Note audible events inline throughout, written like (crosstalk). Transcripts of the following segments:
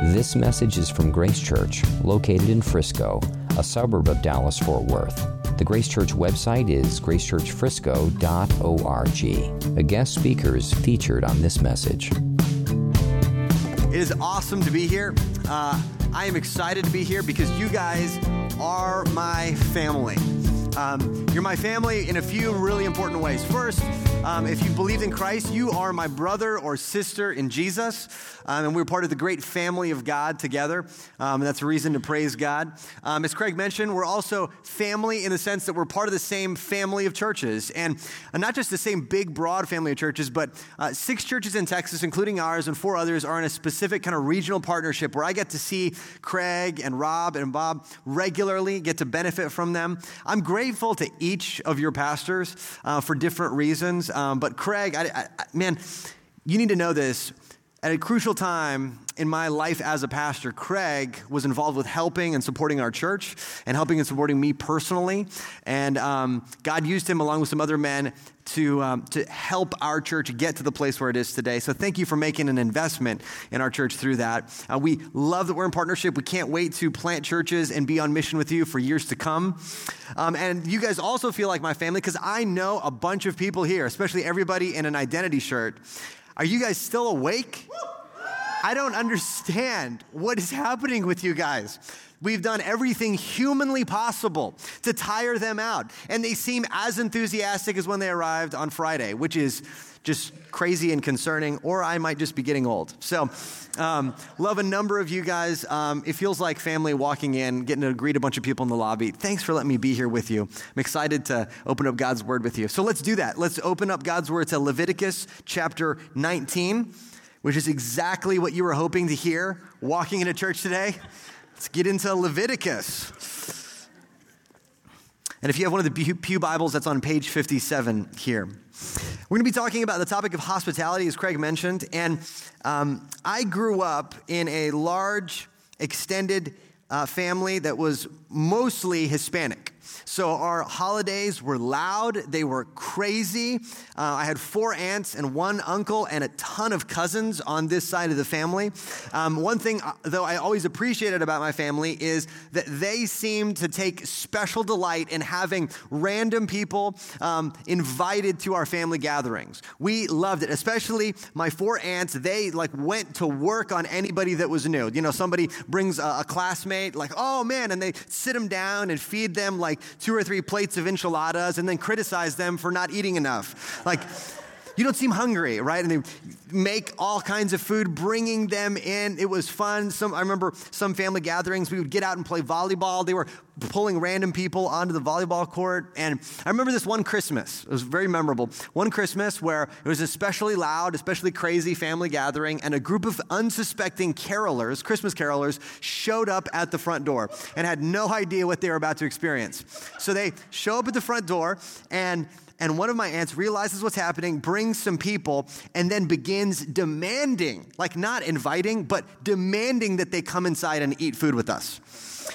This message is from Grace Church, located in Frisco, a suburb of Dallas Fort Worth. The Grace Church website is gracechurchfrisco.org. A guest speaker is featured on this message. It is awesome to be here. Uh, I am excited to be here because you guys are my family. Um, you're my family in a few really important ways. First, um, if you believe in Christ, you are my brother or sister in Jesus. Um, and we're part of the great family of God together. Um, that's a reason to praise God. Um, as Craig mentioned, we're also family in the sense that we're part of the same family of churches. And uh, not just the same big, broad family of churches, but uh, six churches in Texas, including ours, and four others are in a specific kind of regional partnership where I get to see Craig and Rob and Bob regularly, get to benefit from them. I'm grateful to each of your pastors uh, for different reasons. Um, but Craig, I, I, man, you need to know this at a crucial time in my life as a pastor, Craig was involved with helping and supporting our church and helping and supporting me personally. And um, God used him along with some other men to, um, to help our church get to the place where it is today. So thank you for making an investment in our church through that. Uh, we love that we're in partnership. We can't wait to plant churches and be on mission with you for years to come. Um, and you guys also feel like my family because I know a bunch of people here, especially everybody in an identity shirt. Are you guys still awake? I don't understand what is happening with you guys. We've done everything humanly possible to tire them out. And they seem as enthusiastic as when they arrived on Friday, which is just crazy and concerning, or I might just be getting old. So, um, love a number of you guys. Um, it feels like family walking in, getting to greet a bunch of people in the lobby. Thanks for letting me be here with you. I'm excited to open up God's word with you. So, let's do that. Let's open up God's word to Leviticus chapter 19 which is exactly what you were hoping to hear walking into church today. Let's get into Leviticus. And if you have one of the Pew Bibles, that's on page 57 here. We're going to be talking about the topic of hospitality, as Craig mentioned. And um, I grew up in a large, extended uh, family that was mostly Hispanic. So our holidays were loud, they were crazy. Uh, I had four aunts and one uncle and a ton of cousins on this side of the family. Um, one thing, uh, though, I always appreciated about my family is that they seemed to take special delight in having random people um, invited to our family gatherings. We loved it, especially my four aunts. They like went to work on anybody that was new. You know, somebody brings a, a classmate, like, oh man, and they sit them down and feed them like two or three plates of enchiladas and then criticize them for not eating enough. Like, you don't seem hungry, right? And they make all kinds of food, bringing them in. It was fun. Some, I remember some family gatherings, we would get out and play volleyball. They were pulling random people onto the volleyball court. And I remember this one Christmas. It was very memorable. One Christmas where it was especially loud, especially crazy family gathering, and a group of unsuspecting carolers, Christmas carolers, showed up at the front door and had no idea what they were about to experience. So they show up at the front door and and one of my aunts realizes what's happening, brings some people, and then begins demanding, like not inviting, but demanding that they come inside and eat food with us.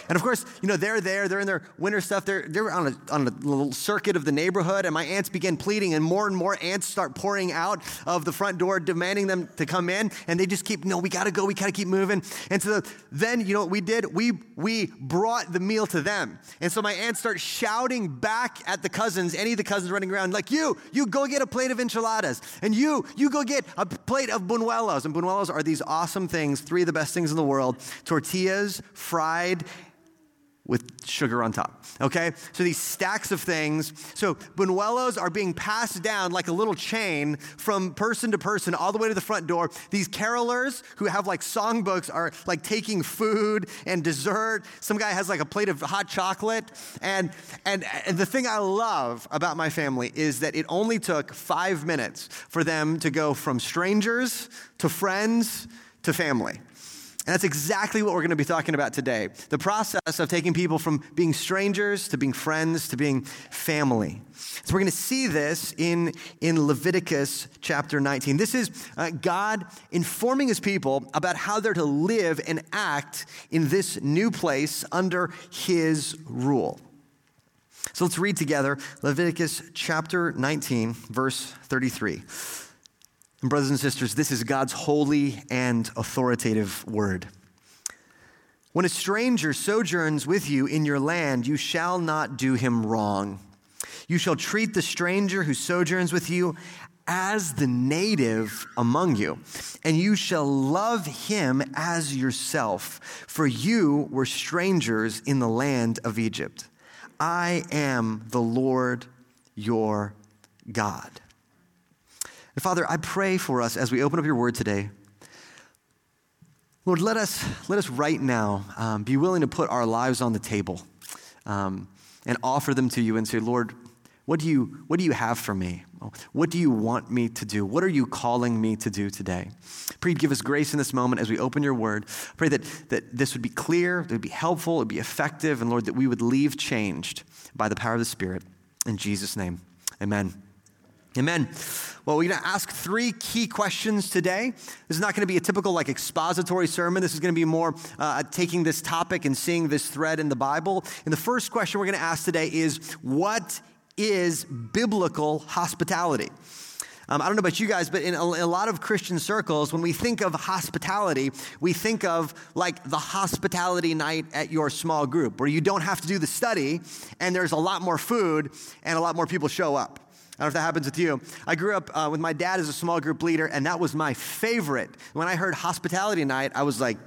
And of course, you know, they're there, they're in their winter stuff, they're, they're on, a, on a little circuit of the neighborhood, and my aunts begin pleading, and more and more aunts start pouring out of the front door, demanding them to come in, and they just keep, no, we gotta go, we gotta keep moving. And so then, you know what we did? We, we brought the meal to them. And so my aunts start shouting back at the cousins, any of the cousins running around, like, you, you go get a plate of enchiladas, and you, you go get a plate of buñuelos. And buñuelos are these awesome things, three of the best things in the world tortillas, fried, with sugar on top. Okay? So these stacks of things. So buñuelos are being passed down like a little chain from person to person all the way to the front door. These carolers who have like songbooks are like taking food and dessert. Some guy has like a plate of hot chocolate. And, and, and the thing I love about my family is that it only took five minutes for them to go from strangers to friends to family. And that's exactly what we're going to be talking about today the process of taking people from being strangers to being friends to being family. So we're going to see this in, in Leviticus chapter 19. This is uh, God informing his people about how they're to live and act in this new place under his rule. So let's read together Leviticus chapter 19, verse 33. And, brothers and sisters, this is God's holy and authoritative word. When a stranger sojourns with you in your land, you shall not do him wrong. You shall treat the stranger who sojourns with you as the native among you, and you shall love him as yourself, for you were strangers in the land of Egypt. I am the Lord your God. And Father, I pray for us as we open up your word today. Lord, let us, let us right now um, be willing to put our lives on the table um, and offer them to you and say, Lord, what do, you, what do you have for me? What do you want me to do? What are you calling me to do today? Pray, give us grace in this moment as we open your word. Pray that, that this would be clear, that it would be helpful, it would be effective, and Lord, that we would leave changed by the power of the Spirit. In Jesus' name, amen. Amen. Well, we're going to ask three key questions today. This is not going to be a typical like expository sermon. This is going to be more uh, taking this topic and seeing this thread in the Bible. And the first question we're going to ask today is what is biblical hospitality? Um, I don't know about you guys, but in a, in a, lot of Christian circles, when we think of hospitality, we think of like the hospitality night at your small group where you don't have to do the study and there's a lot more food and a lot more people show up. I don't know if that happens with you. I grew up uh, with my dad as a small group leader, and that was my favorite. When I heard hospitality night, I was like,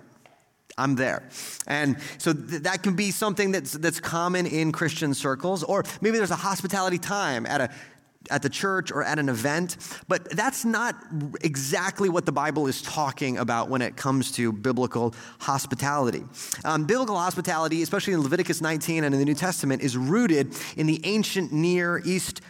I'm there. And so th- that can be something that's, that's common in Christian circles, or maybe there's a hospitality time at a at the church or at an event, but that's not exactly what the Bible is talking about when it comes to biblical hospitality. Um, biblical hospitality, especially in Leviticus 19 and in the New Testament, is rooted in the ancient Near East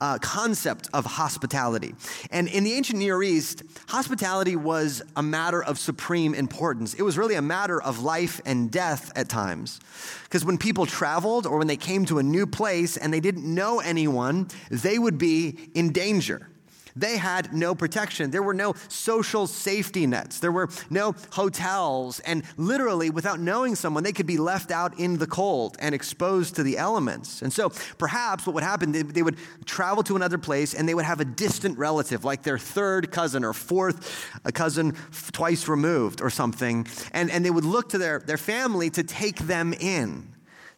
uh, concept of hospitality. And in the ancient Near East, hospitality was a matter of supreme importance. It was really a matter of life and death at times. Because when people traveled or when they came to a new place and they didn't know anyone, they would be in danger. They had no protection. There were no social safety nets. There were no hotels. And literally, without knowing someone, they could be left out in the cold and exposed to the elements. And so perhaps what would happen, they, they would travel to another place and they would have a distant relative, like their third cousin or fourth uh, cousin twice removed or something. And, and they would look to their, their family to take them in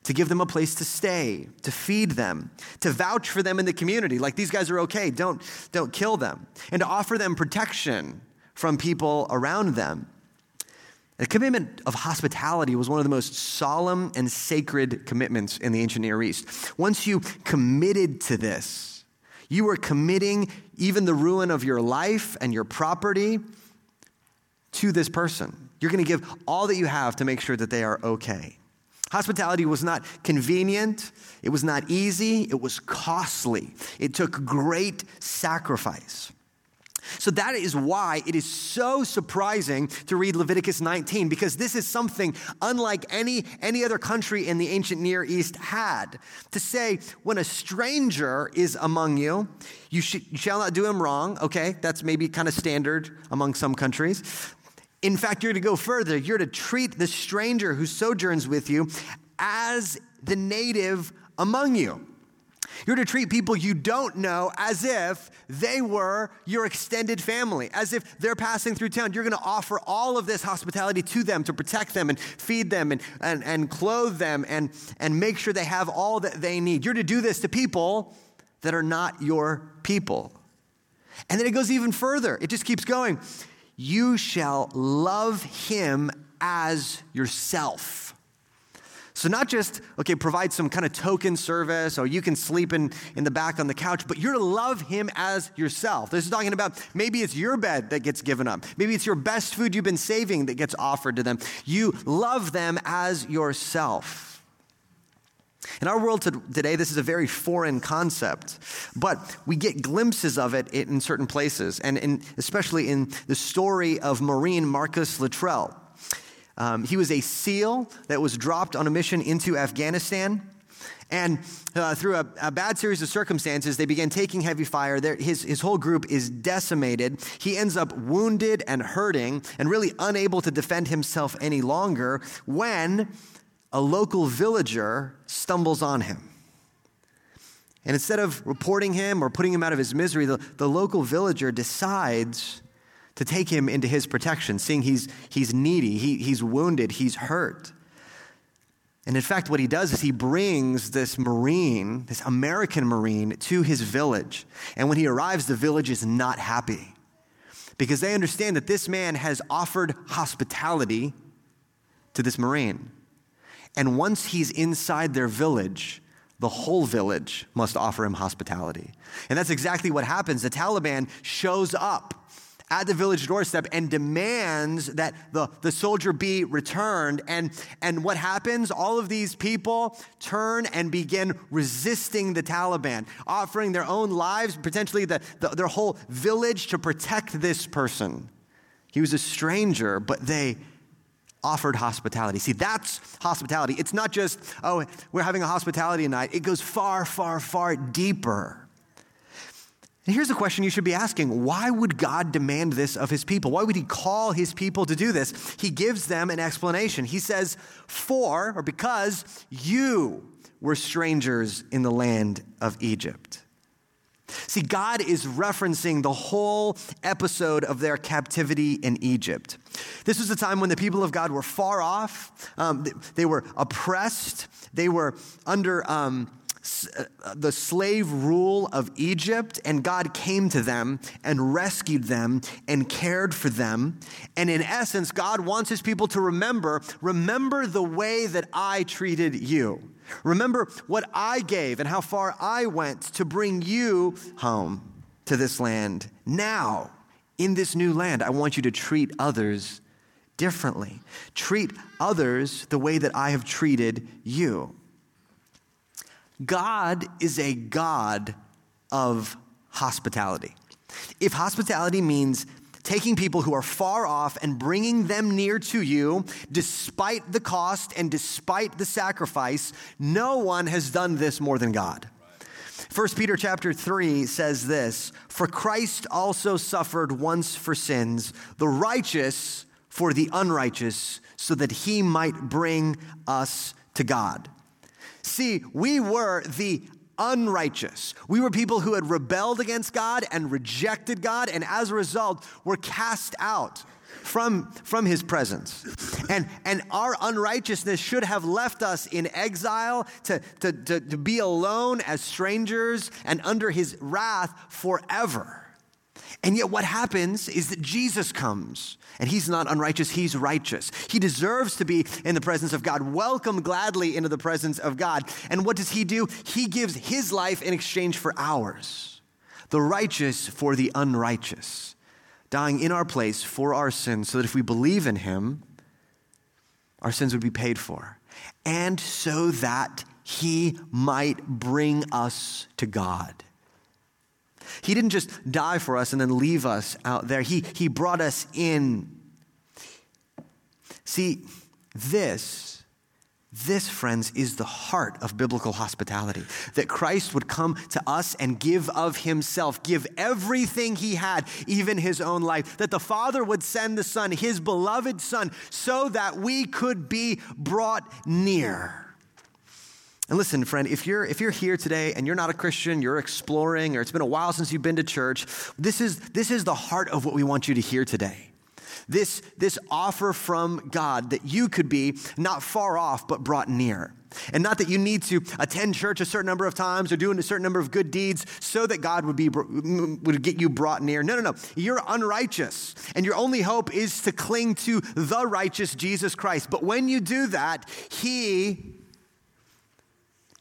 to give them a place to stay, to feed them, to vouch for them in the community, like these guys are okay, don't, don't kill them, and to offer them protection from people around them. The commitment of hospitality was one of the most solemn and sacred commitments in the ancient Near East. Once you committed to this, you were committing even the ruin of your life and your property to this person. You're going to give all that you have to make sure that they are okay. Hospitality was not convenient, it was not easy, it was costly. It took great sacrifice. So that is why it is so surprising to read Leviticus 19 because this is something unlike any any other country in the ancient Near East had. To say when a stranger is among you, you, sh- you shall not do him wrong. Okay, that's maybe kind of standard among some countries. In fact, you're to go further. You're to treat the stranger who sojourns with you as the native among you. You're to treat people you don't know as if they were your extended family, as if they're passing through town. You're going to offer all of this hospitality to them to protect them and feed them and, and, and clothe them and, and make sure they have all that they need. You're to do this to people that are not your people. And then it goes even further. It just keeps going you shall love him as yourself. So, not just, okay, provide some kind of token service or you can sleep in, in the back on the couch, but you're to love him as yourself. This is talking about maybe it's your bed that gets given up. Maybe it's your best food you've been saving that gets offered to them. You love them as yourself. In our world today, this is a very foreign concept, but we get glimpses of it in certain places, and in, especially in the story of Marine Marcus Luttrell. Um, he was a SEAL that was dropped on a mission into Afghanistan. And uh, through a, a, bad series of circumstances, they began taking heavy fire. his, his whole group is decimated. He ends up wounded and hurting and really unable to defend himself any longer when a local villager stumbles on him. And instead of reporting him or putting him out of his misery, the, the local villager decides to take him into his protection, seeing he's, he's needy, he, he's wounded, he's hurt. And in fact, what he does is he brings this Marine, this American Marine, to his village. And when he arrives, the village is not happy because they understand that this man has offered hospitality to this Marine. And once he's inside their village, the whole village must offer him hospitality. And that's exactly what happens. The Taliban shows up at the village doorstep and demands that the, the soldier be returned. And, and what happens? All of these people turn and begin resisting the Taliban, offering their own lives, potentially the, the, their whole village, to protect this person. He was a stranger, but they offered hospitality. See, that's hospitality. It's not just, oh, we're having a hospitality night. It goes far, far, far deeper. And here's a question you should be asking Why would God demand this of his people? Why would he call his people to do this? He gives them an explanation. He says, For or because you were strangers in the land of Egypt. See, God is referencing the whole episode of their captivity in Egypt. This was a time when the people of God were far off, um, they, were oppressed, they were under. Um, uh, the slave rule of Egypt, and God came to them and rescued them and cared for them. And in essence, God wants his people to remember remember the way that I treated you. Remember what I gave and how far I went to bring you home to this land. Now, in this new land, I want you to treat others differently. Treat others the way that I have treated you. God is a God of hospitality. If hospitality means taking people who are far off and bringing them near to you, despite the cost and despite the sacrifice, no one has done this more than God. 1 Peter chapter 3 says this For Christ also suffered once for sins, the righteous for the unrighteous, so that he might bring us to God. See, we were the unrighteous. We were people who had rebelled against God and rejected God, and as a result, were cast out from, from his presence. And, and our unrighteousness should have left us in exile to, to, to, to be alone as strangers and under his wrath forever. And yet, what happens is that Jesus comes, and he's not unrighteous, he's righteous. He deserves to be in the presence of God, welcome gladly into the presence of God. And what does he do? He gives his life in exchange for ours, the righteous for the unrighteous, dying in our place for our sins, so that if we believe in him, our sins would be paid for, and so that he might bring us to God. He didn't just die for us and then leave us out there, He, he brought us in. See, this, this, friends, is the heart of biblical hospitality. That Christ would come to us and give of himself, give everything he had, even his own life. That the Father would send the Son, his beloved Son, so that we could be brought near. And listen, friend, if you're, if you're here today and you're not a Christian, you're exploring, or it's been a while since you've been to church, this is, this is the heart of what we want you to hear today. This, this offer from God that you could be not far off, but brought near. And not that you need to attend church a certain number of times or do a certain number of good deeds so that God would, be, would get you brought near. No, no, no. You're unrighteous. And your only hope is to cling to the righteous Jesus Christ. But when you do that, He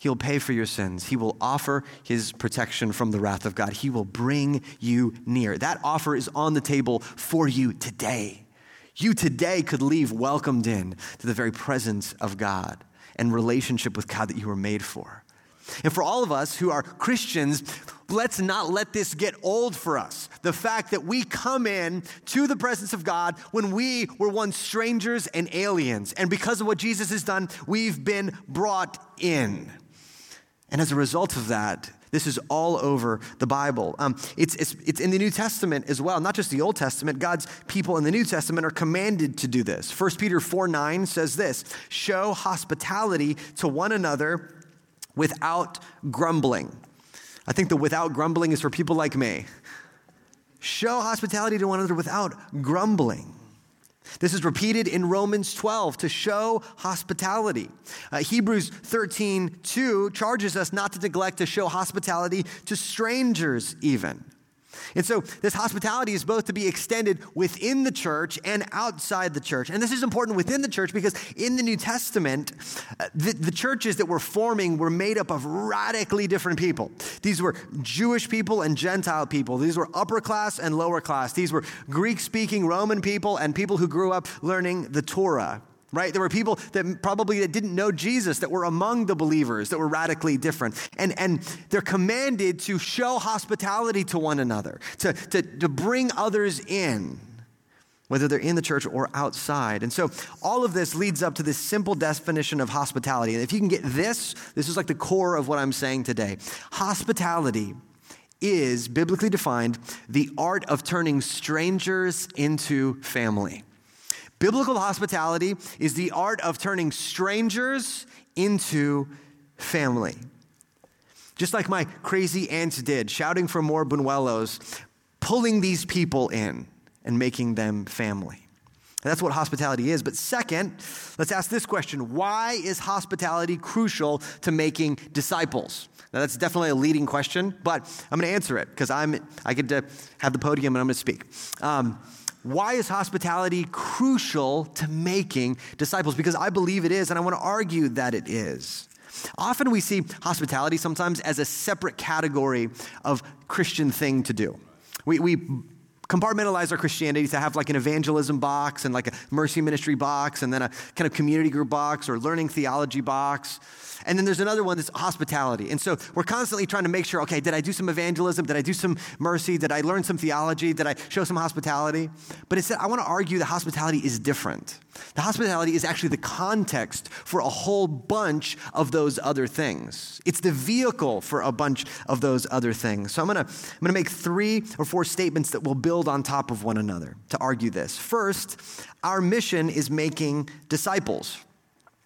He'll pay for your sins. He will offer his protection from the wrath of God. He will bring you near. That offer is on the table for you today. You today could leave welcomed in to the very presence of God and relationship with God that you were made for. And for all of us who are Christians, let's not let this get old for us. The fact that we come in to the presence of God when we were once strangers and aliens. And because of what Jesus has done, we've been brought in. And as a result of that, this is all over the Bible. Um, it's, it's, it's in the New Testament as well, not just the Old Testament. God's people in the New Testament are commanded to do this. 1 Peter 4 9 says this show hospitality to one another without grumbling. I think the without grumbling is for people like me. Show hospitality to one another without grumbling. This is repeated in Romans 12 to show hospitality. Uh, Hebrews 13, 2 charges us not to neglect to show hospitality to strangers, even. And so, this hospitality is both to be extended within the church and outside the church. And this is important within the church because in the New Testament, uh, the, the, churches that were forming were made up of radically different people. These were Jewish people and Gentile people, these were upper class and lower class, these were Greek speaking Roman people and people who grew up learning the Torah right? There were people that probably that didn't know jesus that were among the believers that were radically different. And, and they're commanded to show hospitality to one another to, to, to bring others in whether they're in the church or outside. And so all of this leads up to this simple definition of hospitality. And if you can get this this is like the core of what i'm saying today. Hospitality is biblically defined the art of turning strangers into family Biblical hospitality is the art of turning strangers into family. Just like my crazy aunt did, shouting for more buñuelos, pulling these people in and making them family. That's what hospitality is. But second, let's ask this question Why is hospitality crucial to making disciples? Now, that's definitely a leading question, but I'm going to answer it because I'm I get to have the podium and I'm going to speak. Um, why is hospitality crucial to making disciples? Because I believe it is, and I want to argue that it is. Often we see hospitality sometimes as a separate category of Christian thing to do. We, we compartmentalize our Christianity to have like an evangelism box and like a mercy ministry box and then a kind of community group box or learning theology box. And then there's another one that's hospitality. And so we're constantly trying to make sure okay, did I do some evangelism? Did I do some mercy? Did I learn some theology? Did I show some hospitality? But instead, I want to argue that hospitality is different. The hospitality is actually the context for a whole bunch of those other things. It's the vehicle for a bunch of those other things. So I'm going to I'm going to make three or four statements that will build on top of one another to argue this. First, our mission is making disciples.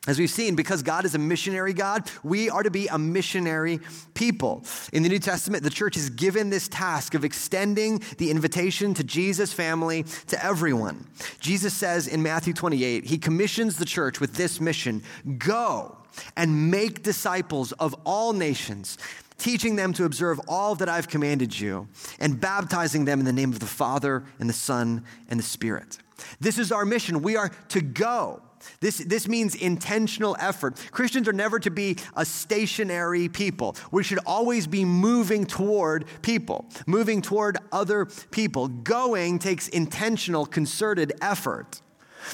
As we've seen, because God is a missionary God, we are to be a missionary people. In the New Testament, the church is given this task of extending the invitation to Jesus' family to everyone. Jesus says in Matthew 28, he commissions the church with this mission go and make disciples of all nations, teaching them to observe all that I've commanded you, and baptizing them in the name of the Father and the Son and the Spirit. This is our mission. We are to go this, this means intentional effort. Christians are never to be a stationary people. We should always be moving toward people, moving toward other people. Going takes intentional, concerted effort.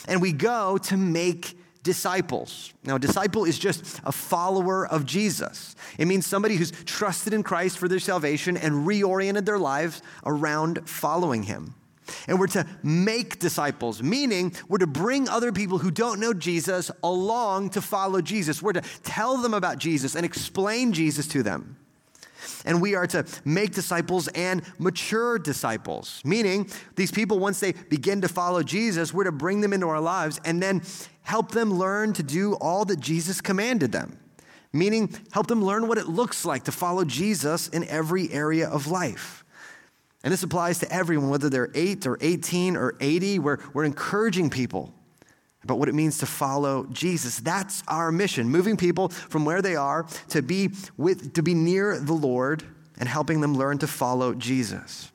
And we go to make disciples. Now, a disciple is just a follower of Jesus. It means somebody who's trusted in Christ for their salvation and reoriented their lives around following him. And we're to make disciples, meaning we're to bring other people who don't know Jesus along to follow Jesus. We're to tell them about Jesus and explain Jesus to them. And we are to make disciples and mature disciples, meaning these people, once they begin to follow Jesus, we're to bring them into our lives and then help them learn to do all that Jesus commanded them, meaning help them learn what it looks like to follow Jesus in every area of life. And this applies to everyone, whether they're 8 or 18 or 80. We're, we're encouraging people about what it means to follow Jesus. That's our mission, moving people from where they are to be, with, to be near the Lord and helping them learn to follow Jesus.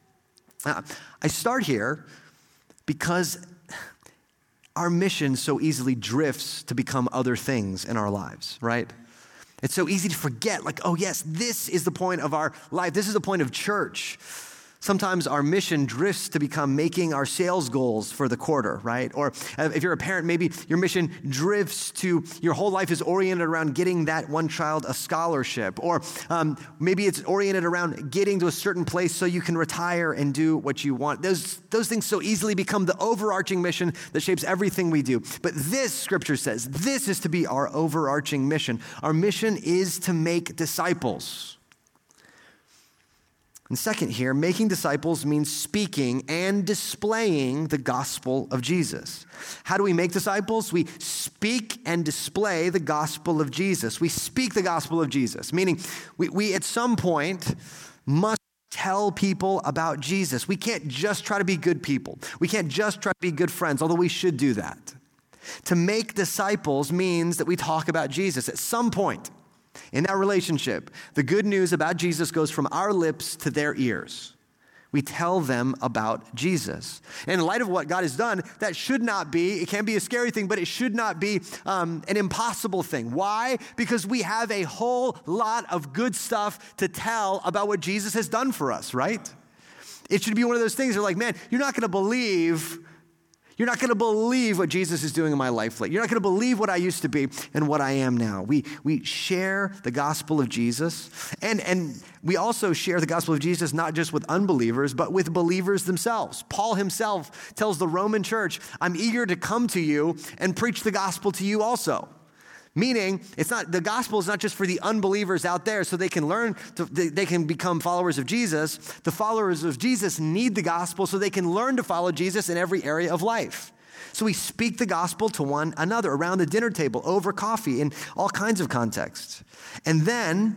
Now, I start here because our mission so easily drifts to become other things in our lives, right? It's so easy to forget, like, oh, yes, this is the point of our life. This is the point of church. Sometimes our mission drifts to become making our sales goals for the quarter, right? Or if you're a parent, maybe your mission drifts to your whole life is oriented around getting that one child a scholarship. Or um, maybe it's oriented around getting to a certain place so you can retire and do what you want. Those, those things so easily become the overarching mission that shapes everything we do. But this, scripture says, this is to be our overarching mission. Our mission is to make disciples. And second, here, making disciples means speaking and displaying the gospel of Jesus. How do we make disciples? We speak and display the gospel of Jesus. We speak the gospel of Jesus, meaning we, we at some point must tell people about Jesus. We can't just try to be good people. We can't just try to be good friends, although we should do that. To make disciples means that we talk about Jesus at some point in that relationship. The good news about Jesus goes from our lips to their ears. We tell them about Jesus. And in light of what God has done, that should not be, it can be a scary thing, but it should not be um, an impossible thing. Why? Because we have a whole lot of good stuff to tell about what Jesus has done for us, right? It should be one of those things where, like, man, you're not going to believe you're not going to believe what Jesus is doing in my life. You're not going to believe what I used to be and what I am now. We, we share the gospel of Jesus, and, and we also share the gospel of Jesus not just with unbelievers, but with believers themselves. Paul himself tells the Roman church, I'm eager to come to you and preach the gospel to you also. Meaning, it's not the gospel is not just for the unbelievers out there so they can learn, to, they, can become followers of Jesus. The followers of Jesus need the gospel so they can learn to follow Jesus in every area of life. So we speak the gospel to one another around the dinner table, over coffee, in all kinds of contexts. And then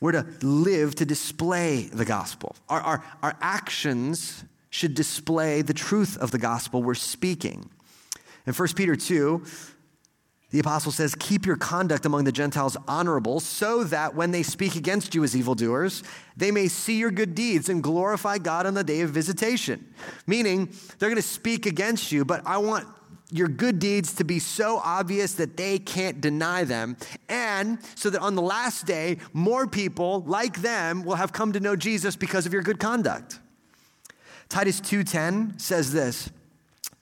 we're to live to display the gospel. Our, our, our actions should display the truth of the gospel we're speaking. In 1 Peter 2, the apostle says, Keep your conduct among the Gentiles honorable, so that when they speak against you as evildoers, they may see your good deeds and glorify God on the day of visitation. Meaning, they're going to speak against you, but I want your good deeds to be so obvious that they can't deny them, and so that on the last day, more people like them will have come to know Jesus because of your good conduct. Titus 2:10 says this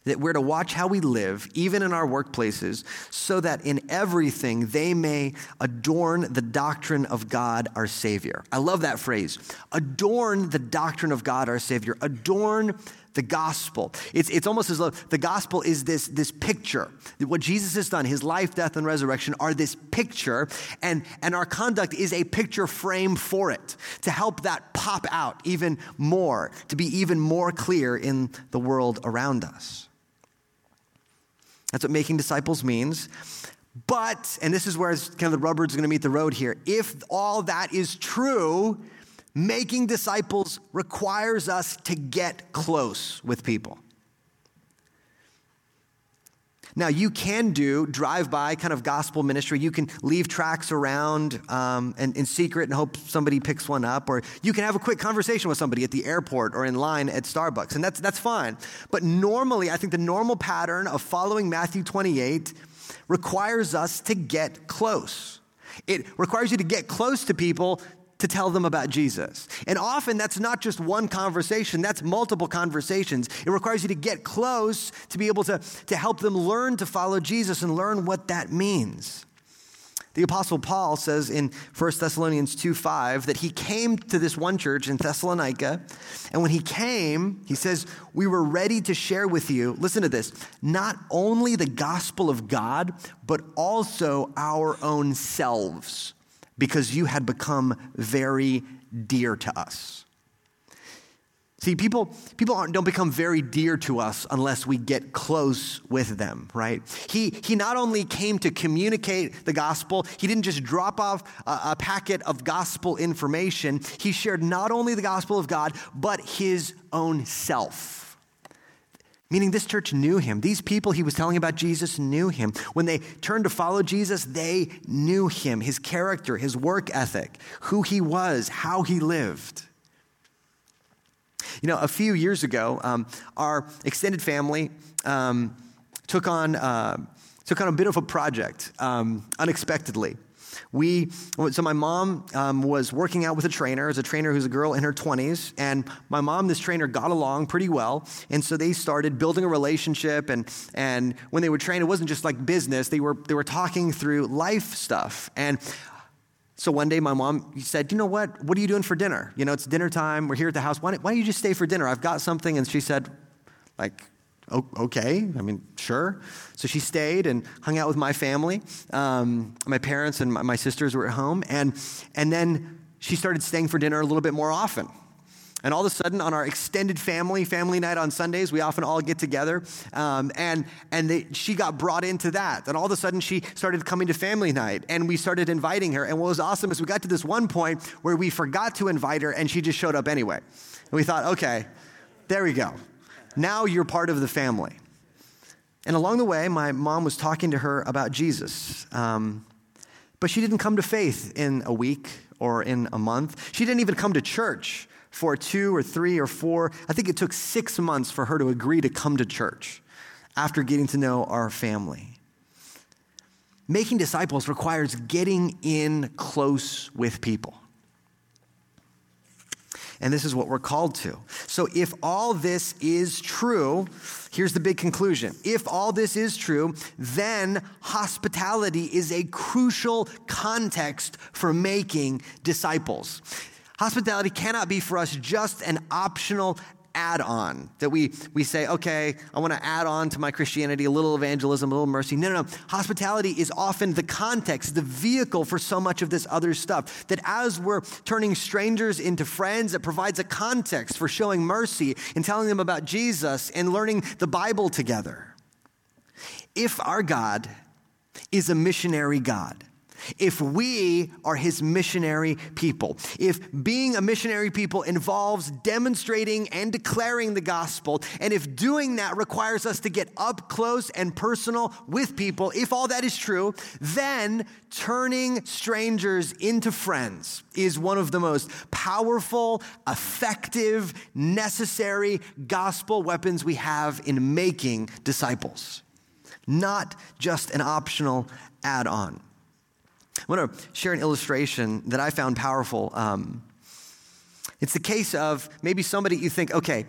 that we're to watch how we live, even in our workplaces, so that in everything they may adorn the doctrine of God our Savior. I love that phrase. Adorn the doctrine of God our Savior. Adorn the gospel. It's, it's almost as though the gospel is this, this picture. What Jesus has done, his life, death, and resurrection, are this picture, and, and our conduct is a picture frame for it to help that pop out even more, to be even more clear in the world around us. That's what making disciples means. But, and this is where kind of the rubber's going to meet the road here. If all that is true, making disciples requires us to get close with people. Now, you can do drive by kind of gospel ministry. You can leave tracks around um, and, in secret and hope somebody picks one up. Or you can have a quick conversation with somebody at the airport or in line at Starbucks. And that's, that's fine. But normally, I think the normal pattern of following Matthew 28 requires us to get close. It requires you to get close to people to tell them about Jesus. And often that's not just one conversation, that's multiple conversations. It requires you to get close to be able to, to help them learn to follow Jesus and learn what that means. The Apostle Paul says in 1 Thessalonians 2 5 that he came to this one church in Thessalonica. And when he came, he says, We were ready to share with you, listen to this, not only the gospel of God, but also our own selves because you had become very dear to us. See, people, people don't become very dear to us unless we get close with them, right? He, he not only came to communicate the gospel, he didn't just drop off a, a packet of gospel information. He shared not only the gospel of God, but his own self. Meaning, this church knew him. These people he was telling about Jesus knew him. When they turned to follow Jesus, they knew him, his character, his work ethic, who he was, how he lived. You know, a few years ago, um, our extended family um, took, on, uh, took on a bit of a project um, unexpectedly. We, so my mom um, was working out with a trainer, as a trainer who's a girl in her 20s, and my mom, this trainer, got along pretty well, and so they started building a relationship. And and when they would train, it wasn't just like business; they were they were talking through life stuff. And so one day my mom said, You know what? What are you doing for dinner? You know, it's dinner time. We're here at the house. Why don't, why don't you just stay for dinner? I've got something. And she said, like, okay, I mean, sure. So she stayed and hung out with my family. Um, my parents and my, sisters were at home. And, and then she started staying for dinner a little bit more often. And all of a sudden, on our extended family, family night on Sundays, we often all get together. Um, and and they, she got brought into that. And all of a sudden, she started coming to family night, and we started inviting her. And what was awesome is we got to this one point where we forgot to invite her, and she just showed up anyway. And we thought, okay, there we go. Now you're part of the family. And along the way, my mom was talking to her about Jesus. Um, but she didn't come to faith in a week or in a month. She didn't even come to church for two or three or four. I think it took six months for her to agree to come to church after getting to know our family. Making disciples requires getting in close with people. And this is what we're called to. So, if all this is true, here's the big conclusion. If all this is true, then hospitality is a crucial context for making disciples. Hospitality cannot be for us just an optional add on that we, we say, okay, I want to add on to my Christianity a little evangelism, a little mercy. No, no, no. Hospitality is often the context, the vehicle for so much of this other stuff. That as we're turning strangers into friends, it provides a context for showing mercy and telling them about Jesus and learning the Bible together. If our God is a missionary God, if we are his missionary people, if being a missionary people involves demonstrating and declaring the gospel, and if doing that requires us to get up close and personal with people, if all that is true, then turning strangers into friends is one of the most powerful, effective, necessary gospel weapons we have in making disciples, not just an optional add on. I want to share an illustration that I found powerful. Um, it's the case of maybe somebody you think, okay,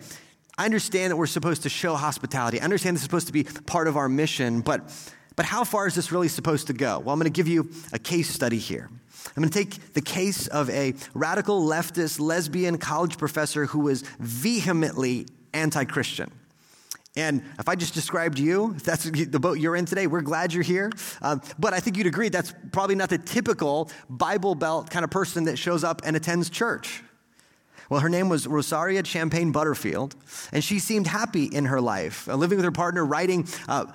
I understand that we're supposed to show hospitality. I understand this is supposed to be part of our mission, but, but how far is this really supposed to go? Well, I'm going to give you a case study here. I'm going to take the case of a radical leftist lesbian college professor who was vehemently anti Christian. And if I just described you, if that's (laughs) the boat you're in today, we're glad you're here. Uh, but I think you'd agree that's probably not the typical Bible Belt kind of person that shows up and attends church. Well, her name was Rosaria Champagne Butterfield, and she seemed happy in her life, uh, living with her partner, writing uh,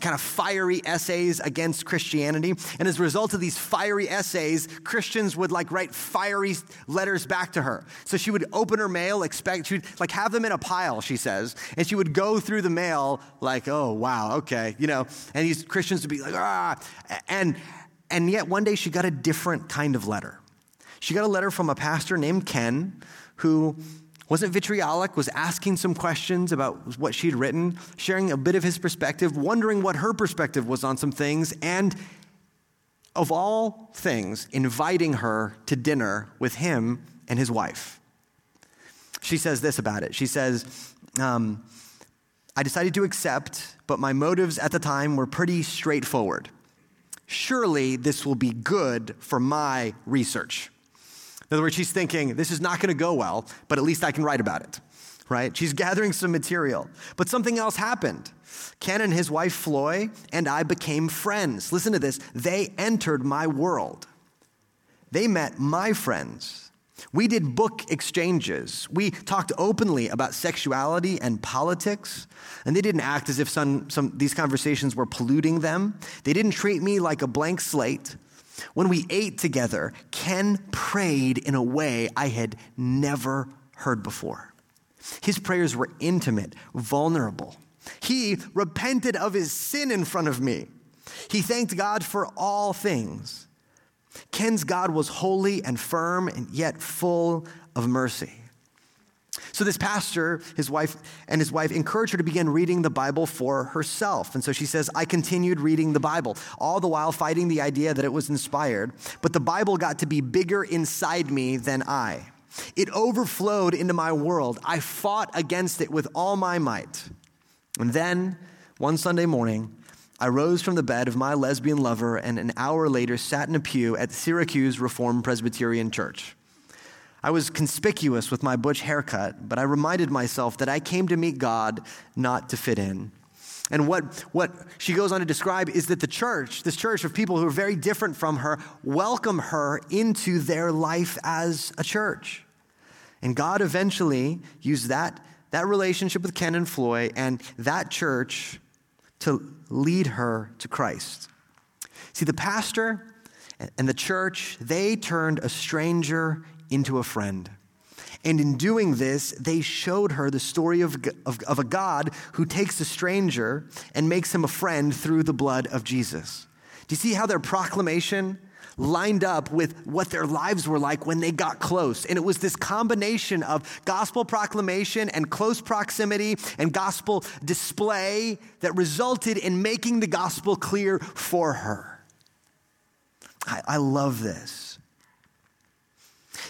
kind of fiery essays against Christianity. And as a result of these fiery essays, Christians would like write fiery letters back to her. So she would open her mail, expect she'd like have them in a pile, she says, and she would go through the mail like, oh wow, okay, you know. And these Christians would be like, ah, and and yet one day she got a different kind of letter. She got a letter from a pastor named Ken who wasn't vitriolic, was asking some questions about what she'd written, sharing a bit of his perspective, wondering what her perspective was on some things, and of all things, inviting her to dinner with him and his wife. She says this about it. She says, um, I decided to accept, but my motives at the time were pretty straightforward. Surely this will be good for my research. In other words, she's thinking, this is not going to go well, but at least I can write about it, right? She's gathering some material. But something else happened. Ken and his wife, Floy, and I became friends. Listen to this. They entered my world. They met my friends. We did book exchanges. We talked openly about sexuality and politics, and they didn't act as if some, some, these conversations were polluting them. They didn't treat me like a blank slate. When we ate together, Ken prayed in a way I had never heard before. His prayers were intimate, vulnerable. He repented of his sin in front of me. He thanked God for all things. Ken's God was holy and firm and yet full of mercy. So this pastor, his wife, and his wife encouraged her to begin reading the Bible for herself. And so she says, I continued reading the Bible, all the while fighting the idea that it was inspired. But the Bible got to be bigger inside me than I. It overflowed into my world. I fought against it with all my might. And then, one Sunday morning, I rose from the bed of my lesbian lover and an hour later sat in a pew at Syracuse Reformed Presbyterian Church. I was conspicuous with my butch haircut, but I reminded myself that I came to meet God, not to fit in. And what, what she goes on to describe is that the church, this church of people who are very different from her, welcome her into their life as a church. And God eventually used that, that relationship with Ken and Floy and that church to lead her to Christ. See, the pastor and the church, they turned a stranger into a friend. And in doing this, they showed her the story of, of, of, a God who takes a stranger and makes him a friend through the blood of Jesus. Do you see how their proclamation lined up with what their lives were like when they got close? And it was this combination of gospel proclamation and close proximity and gospel display that resulted in making the gospel clear for her. I, I love this.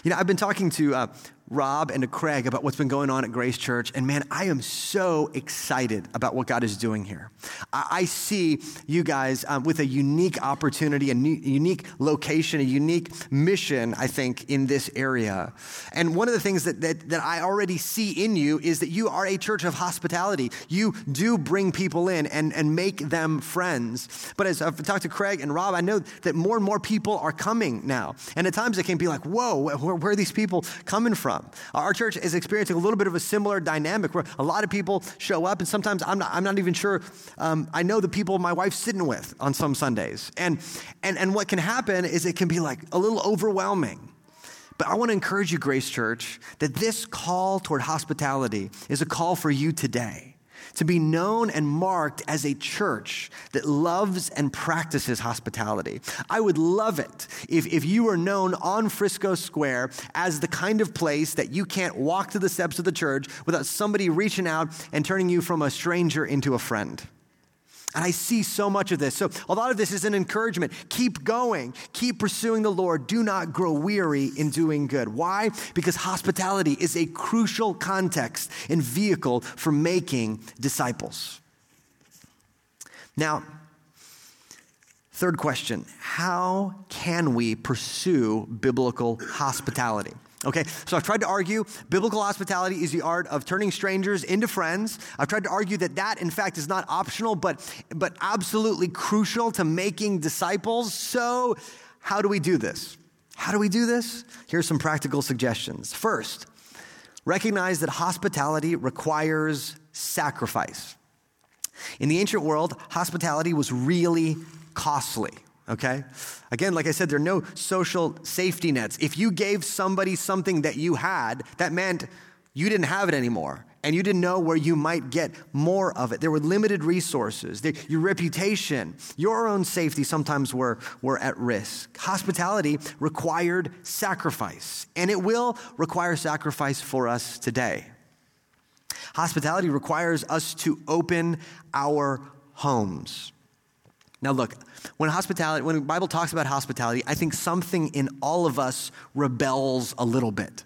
You know, I've been talking to uh, Rob and to Craig about what's been going on at Grace Church. And man, I am so excited about what God is doing here. I, see you guys um, with a unique opportunity, a new, unique location, a unique mission, I think, in this area. And one of the things that, that, that I already see in you is that you are a church of hospitality. You do bring people in and, and make them friends. But as I've talked to Craig and Rob, I know that more and more people are coming now. And at times it can be like, whoa, where, where are these people coming from? From. Our church is experiencing a little bit of a similar dynamic where a lot of people show up, and sometimes I'm not, I'm not even sure um, I know the people my wife's sitting with on some Sundays. And, and, and what can happen is it can be like a little overwhelming. But I want to encourage you, Grace Church, that this call toward hospitality is a call for you today to be known and marked as a church that loves and practices hospitality. I would love it if, if you were known on Frisco Square as the kind of place that you can't walk to the steps of the church without somebody reaching out and turning you from a stranger into a friend. And I see so much of this. So, a lot of this is an encouragement. Keep going, keep pursuing the Lord. Do not grow weary in doing good. Why? Because hospitality is a crucial context and vehicle for making disciples. Now, third question How can we pursue biblical hospitality? Okay, so I've tried to argue biblical hospitality is the art of turning strangers into friends. I've tried to argue that that, in fact, is not optional, but, but absolutely crucial to making disciples. So, how do we do this? How do we do this? Here's some practical suggestions. First, recognize that hospitality requires sacrifice. In the ancient world, hospitality was really costly okay? Again, like I said, there are no social safety nets. If you gave somebody something that you had, that meant you didn't have it anymore and you didn't know where you might get more of it. There were limited resources. your reputation, your own safety sometimes were, were at risk. Hospitality required sacrifice, and it will require sacrifice for us today. Hospitality requires us to open our homes. Now, look, when hospitality, when the Bible talks about hospitality, I think something in all of us rebels a little bit.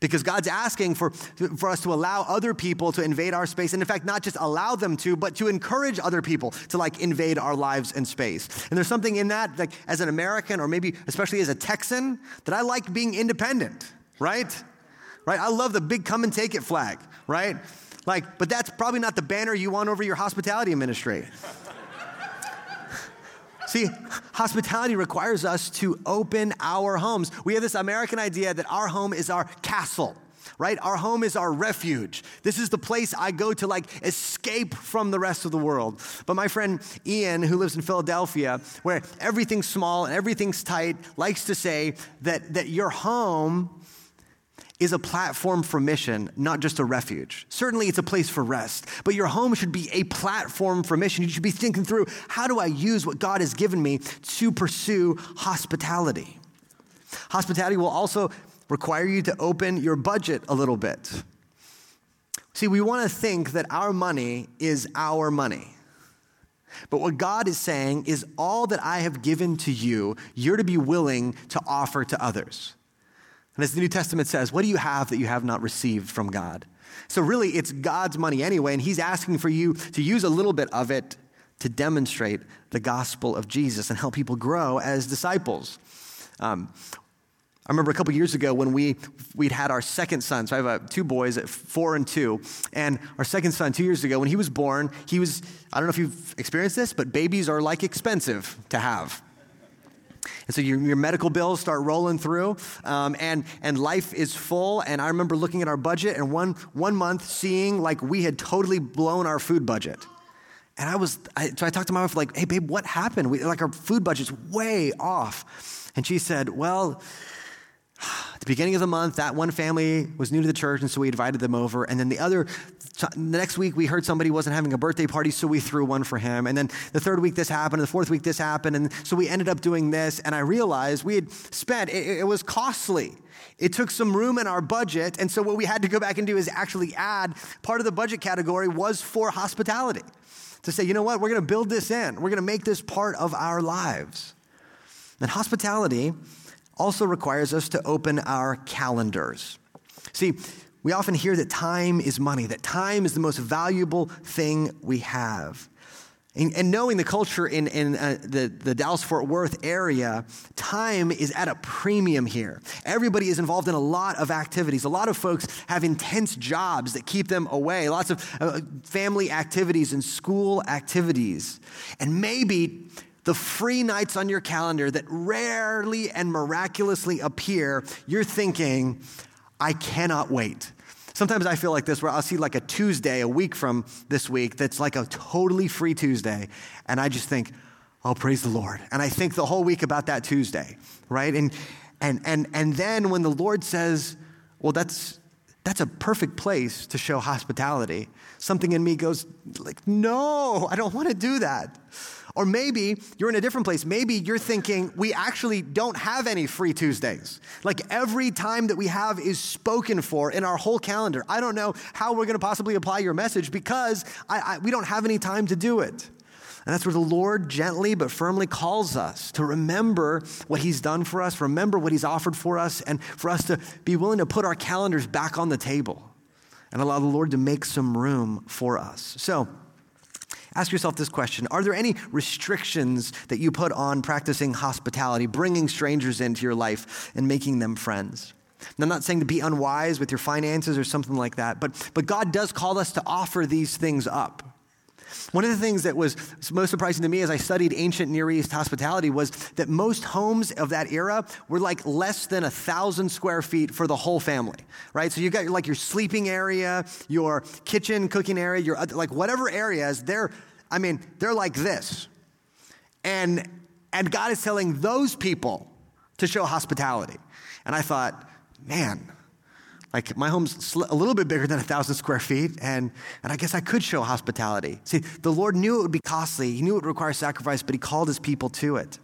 Because God's asking for, for us to allow other people to invade our space. And in fact, not just allow them to, but to encourage other people to like invade our lives and space. And there's something in that, like as an American or maybe especially as a Texan, that I like being independent, right? Right? I love the big come and take it flag, right? Like, but that's probably not the banner you want over your hospitality ministry. See, hospitality requires us to open our homes. We have this American idea that our home is our castle right? Our home is our refuge. This is the place I go to like escape from the rest of the world. But my friend Ian, who lives in Philadelphia, where everything's small and everything's tight, likes to say that, that your home is a platform for mission, not just a refuge. Certainly, it's a place for rest, but your home should be a platform for mission. You should be thinking through how do I use what God has given me to pursue hospitality? Hospitality will also require you to open your budget a little bit. See, we want to think that our money is our money. But what God is saying is all that I have given to you, you're to be willing to offer to others. And as the New Testament says, what do you have that you have not received from God? So, really, it's God's money anyway, and He's asking for you to use a little bit of it to demonstrate the gospel of Jesus and help people grow as disciples. Um, I remember a couple years ago when we we'd had our second son. So I have uh, two boys at four and two, and our second son two years ago when he was born, he was I don't know if you've experienced this, but babies are like expensive to have. And so your, your medical bills start rolling through, um, and, and life is full. And I remember looking at our budget and one, one month seeing like we had totally blown our food budget. And I was, I, so I talked to my wife, like, hey, babe, what happened? We, like, our food budget's way off. And she said, well, at the beginning of the month, that one family was new to the church, and so we invited them over. And then the other, the next week, we heard somebody wasn't having a birthday party, so we threw one for him. And then the third week, this happened. And the fourth week, this happened. And so we ended up doing this. And I realized we had spent, it, it was costly. It took some room in our budget. And so what we had to go back and do is actually add part of the budget category was for hospitality. To say, you know what, we're going to build this in, we're going to make this part of our lives. And hospitality also requires us to open our calendars. See, we often hear that time is money, that time is the most valuable thing we have. And, and knowing the culture in, in uh, the, the Dallas Fort Worth area, time is at a premium here. Everybody is involved in a lot of activities. A lot of folks have intense jobs that keep them away, lots of uh, family activities and school activities. And maybe the free nights on your calendar that rarely and miraculously appear, you're thinking, I cannot wait. Sometimes I feel like this where I'll see like a Tuesday a week from this week that's like a totally free Tuesday. And I just think, oh, praise the Lord. And I think the whole week about that Tuesday, right? And, and, and, and then when the Lord says, well, that's, that's a perfect place to show hospitality, something in me goes like, no, I don't want to do that. Or maybe you're in a different place. Maybe you're thinking, we actually don't have any free Tuesdays. Like every time that we have is spoken for in our whole calendar. I don't know how we're going to possibly apply your message because I, I, we don't have any time to do it. And that's where the Lord gently but firmly calls us to remember what He's done for us, remember what He's offered for us, and for us to be willing to put our calendars back on the table and allow the Lord to make some room for us. So, Ask yourself this question Are there any restrictions that you put on practicing hospitality, bringing strangers into your life and making them friends? And I'm not saying to be unwise with your finances or something like that, but, but God does call us to offer these things up. One of the things that was most surprising to me as I studied ancient Near East hospitality was that most homes of that era were like less than a thousand square feet for the whole family, right? So you got like your sleeping area, your kitchen cooking area, your like whatever areas, they're, I mean, they're like this. And, and God is telling those people to show hospitality. And I thought, man, like my home's a little bit bigger than a thousand square feet, and, and I guess I could show hospitality. See, the Lord knew it would be costly, He knew it would require sacrifice, but He called His people to it.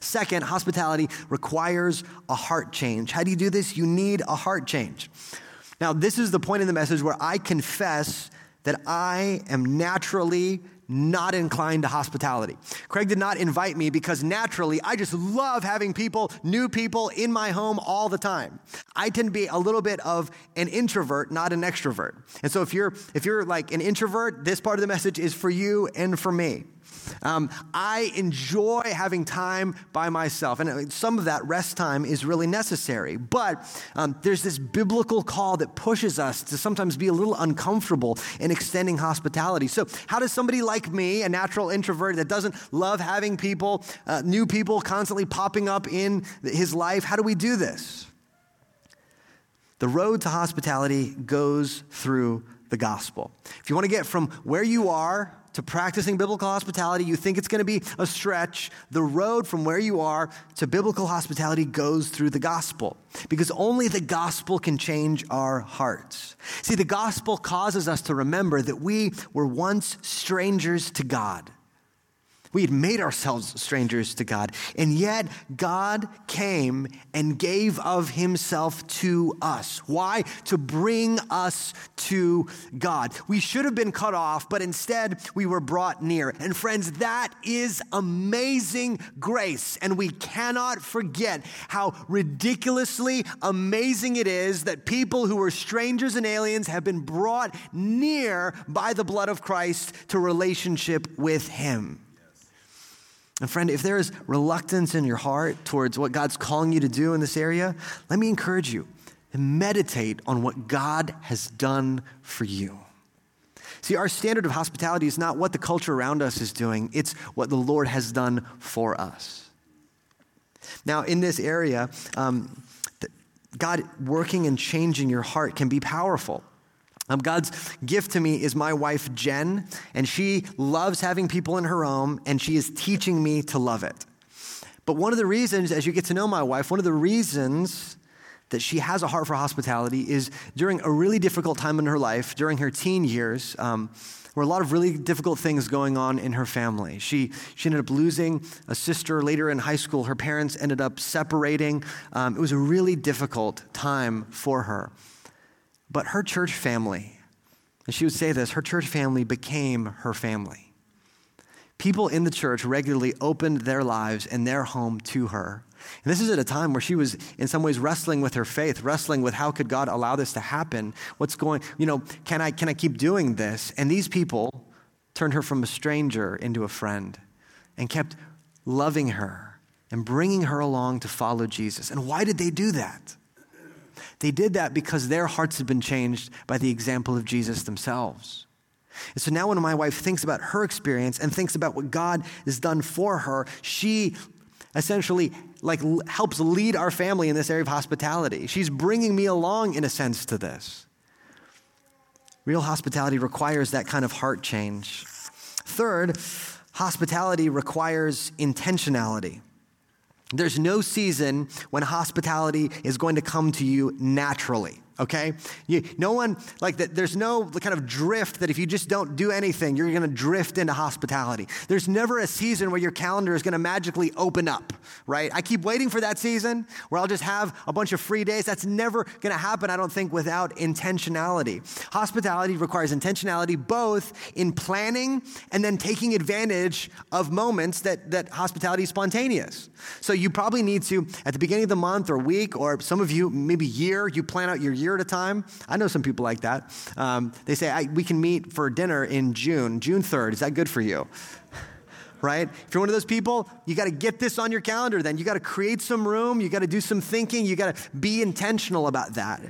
Second, hospitality requires a heart change. How do you do this? You need a heart change. Now, this is the point in the message where I confess that I am naturally not inclined to hospitality. Craig did not invite me because naturally I just love having people, new people in my home all the time. I tend to be a little bit of an introvert, not an extrovert. And so if you're if you're like an introvert, this part of the message is for you and for me. Um, I enjoy having time by myself, and some of that rest time is really necessary. But um, there's this biblical call that pushes us to sometimes be a little uncomfortable in extending hospitality. So, how does somebody like me, a natural introvert that doesn't love having people, uh, new people constantly popping up in his life, how do we do this? The road to hospitality goes through the gospel. If you want to get from where you are to practicing biblical hospitality, you think it's going to be a stretch, the road from where you are to biblical hospitality goes through the gospel because only the gospel can change our hearts. See, the gospel causes us to remember that we were once strangers to God. We had made ourselves strangers to God. And yet, God came and gave of himself to us. Why? To bring us to God. We should have been cut off, but instead we were brought near. And friends, that is amazing grace. And we cannot forget how ridiculously amazing it is that people who were strangers and aliens have been brought near by the blood of Christ to relationship with him. And friend, if there is reluctance in your heart towards what God's calling you to do in this area, let me encourage you to meditate on what God has done for you. See, our standard of hospitality is not what the culture around us is doing, it's what the Lord has done for us. Now, in this area, um, God working and changing your heart can be powerful. Um, God's gift to me is my wife, Jen, and she loves having people in her home, and she is teaching me to love it. But one of the reasons, as you get to know my wife, one of the reasons that she has a heart for hospitality is during a really difficult time in her life, during her teen years, um, were a lot of really difficult things going on in her family. She, she ended up losing a sister later in high school. Her parents ended up separating. Um, it was a really difficult time for her. But her church family, and she would say this, her church family became her family. People in the church regularly opened their lives and their home to her. And this is at a time where she was, in some ways, wrestling with her faith, wrestling with how could God allow this to happen? What's going, you know, can I, can I keep doing this? And these people turned her from a stranger into a friend and kept loving her and bringing her along to follow Jesus. And why did they do that? They did that because their hearts had been changed by the example of Jesus themselves. And so now, when my wife thinks about her experience and thinks about what God has done for her, she essentially like helps lead our family in this area of hospitality. She's bringing me along in a sense to this. Real hospitality requires that kind of heart change. Third, hospitality requires intentionality. There's no season when hospitality is going to come to you naturally okay? You, no one, like, that. there's no kind of drift that if you just don't do anything, you're to drift into hospitality. There's never a season where your calendar is to magically open up, right? I keep waiting for that season where I'll just have a bunch of free days. That's never to happen, I don't think, without intentionality. Hospitality requires intentionality both in planning and then taking advantage of moments that, that hospitality is spontaneous. So you probably need to, at the beginning of the month or week, or some of you, maybe year, you plan out your year year at a time. I know some people like that. Um, they say, we can meet for dinner in June, June 3rd. Is that good for you? (laughs) right? If you're one of those people, you got to get this on your calendar then. You got to create some room, you got to do some thinking, you got to be intentional about that.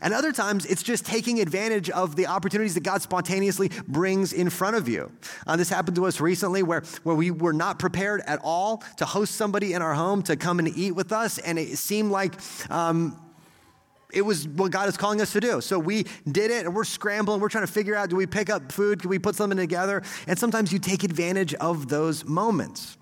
And other times, it's just taking advantage of the opportunities that God spontaneously brings in front of you. Uh, this happened to us recently where, where we were not prepared at all to host somebody in our home to come and eat with us. And it seemed like um, it was what God is calling us to do. So we did it and we're scrambling. We're trying to figure out do we pick up food? Can we put something together? And sometimes you take advantage of those moments.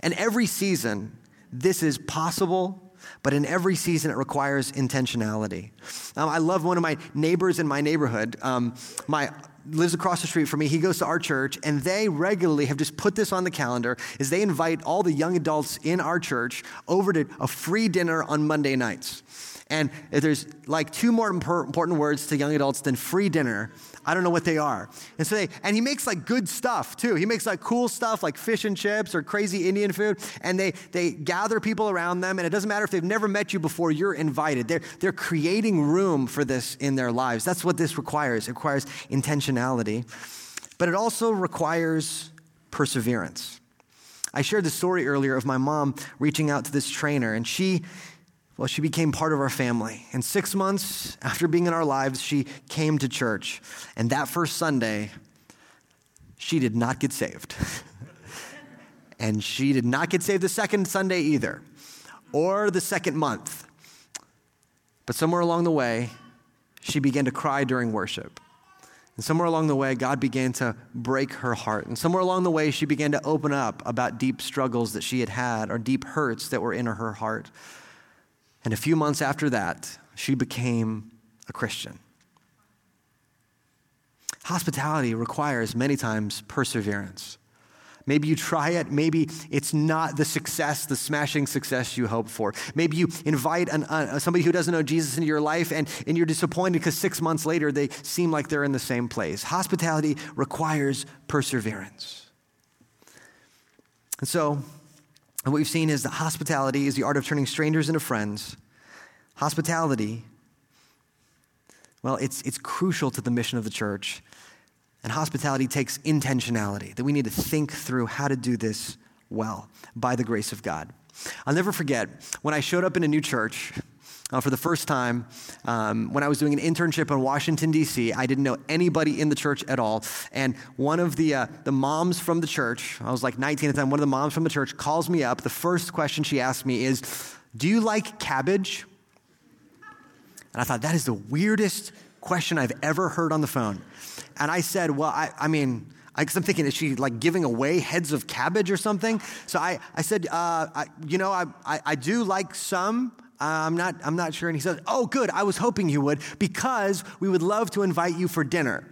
And every season, this is possible. But in every season, it requires intentionality. Um, I love one of my neighbors in my neighborhood. Um, my lives across the street from me. He goes to our church, and they regularly have just put this on the calendar. Is they invite all the young adults in our church over to a free dinner on Monday nights. And there's like two more important words to young adults than free dinner. I don't know what they are. And so they, and he makes like good stuff too. He makes like cool stuff like fish and chips or crazy Indian food. And they, they gather people around them. And it doesn't matter if they've never met you before, you're invited. They're, they're creating room for this in their lives. That's what this requires. It requires intentionality, but it also requires perseverance. I shared the story earlier of my mom reaching out to this trainer, and she well, she became part of our family. And six months after being in our lives, she came to church. And that first Sunday, she did not get saved. (laughs) and she did not get saved the second Sunday either, or the second month. But somewhere along the way, she began to cry during worship. And somewhere along the way, God began to break her heart. And somewhere along the way, she began to open up about deep struggles that she had had or deep hurts that were in her heart. And a few months after that, she became a Christian. Hospitality requires many times perseverance. Maybe you try it. Maybe it's not the success, the smashing success you hope for. Maybe you invite an, uh, somebody who doesn't know Jesus into your life and, and you're disappointed because six months later they seem like they're in the same place. Hospitality requires perseverance. And so and what we've seen is that hospitality is the art of turning strangers into friends. Hospitality, well, it's, it's crucial to the mission of the church. And hospitality takes intentionality, that we need to think through how to do this well by the grace of God. I'll never forget when I showed up in a new church uh, for the first time um, when I was doing an internship in Washington, D.C. I didn't know anybody in the church at all. And one of the, uh, the moms from the church, I was like 19 at the time, one of the moms from the church calls me up. The first question she asked me is, Do you like cabbage? And I thought, that is the weirdest question I've ever heard on the phone. And I said, Well, I, I mean, I because I'm thinking, is she like giving away heads of cabbage or something? So I, I said, uh, I, you know, I, I, I, do like some. Uh, I'm not, I'm not sure. And he said, oh, good. I was hoping you would because we would love to invite you for dinner.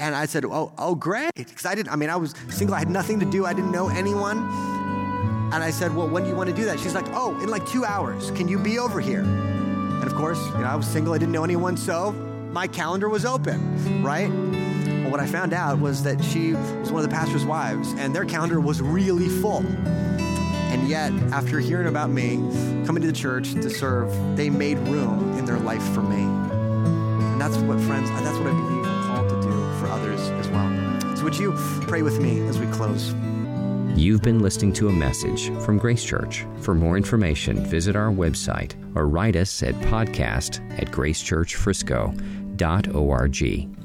And I said, oh, oh great. Because I didn't, I mean, I was single. I had nothing to do. I didn't know anyone. And I said, well, when do you want to do that? She's like, oh, in like two hours. Can you be over here? And of course, you know, I was single. I didn't know anyone. So my calendar was open, right? But what I found out was that she was one of the pastor's wives, and their calendar was really full. And yet, after hearing about me coming to the church to serve, they made room in their life for me. And that's what, friends, that's what I believe I'm called to do for others as well. So, would you pray with me as we close? You've been listening to a message from Grace Church. For more information, visit our website or write us at podcast at gracechurchfrisco.org.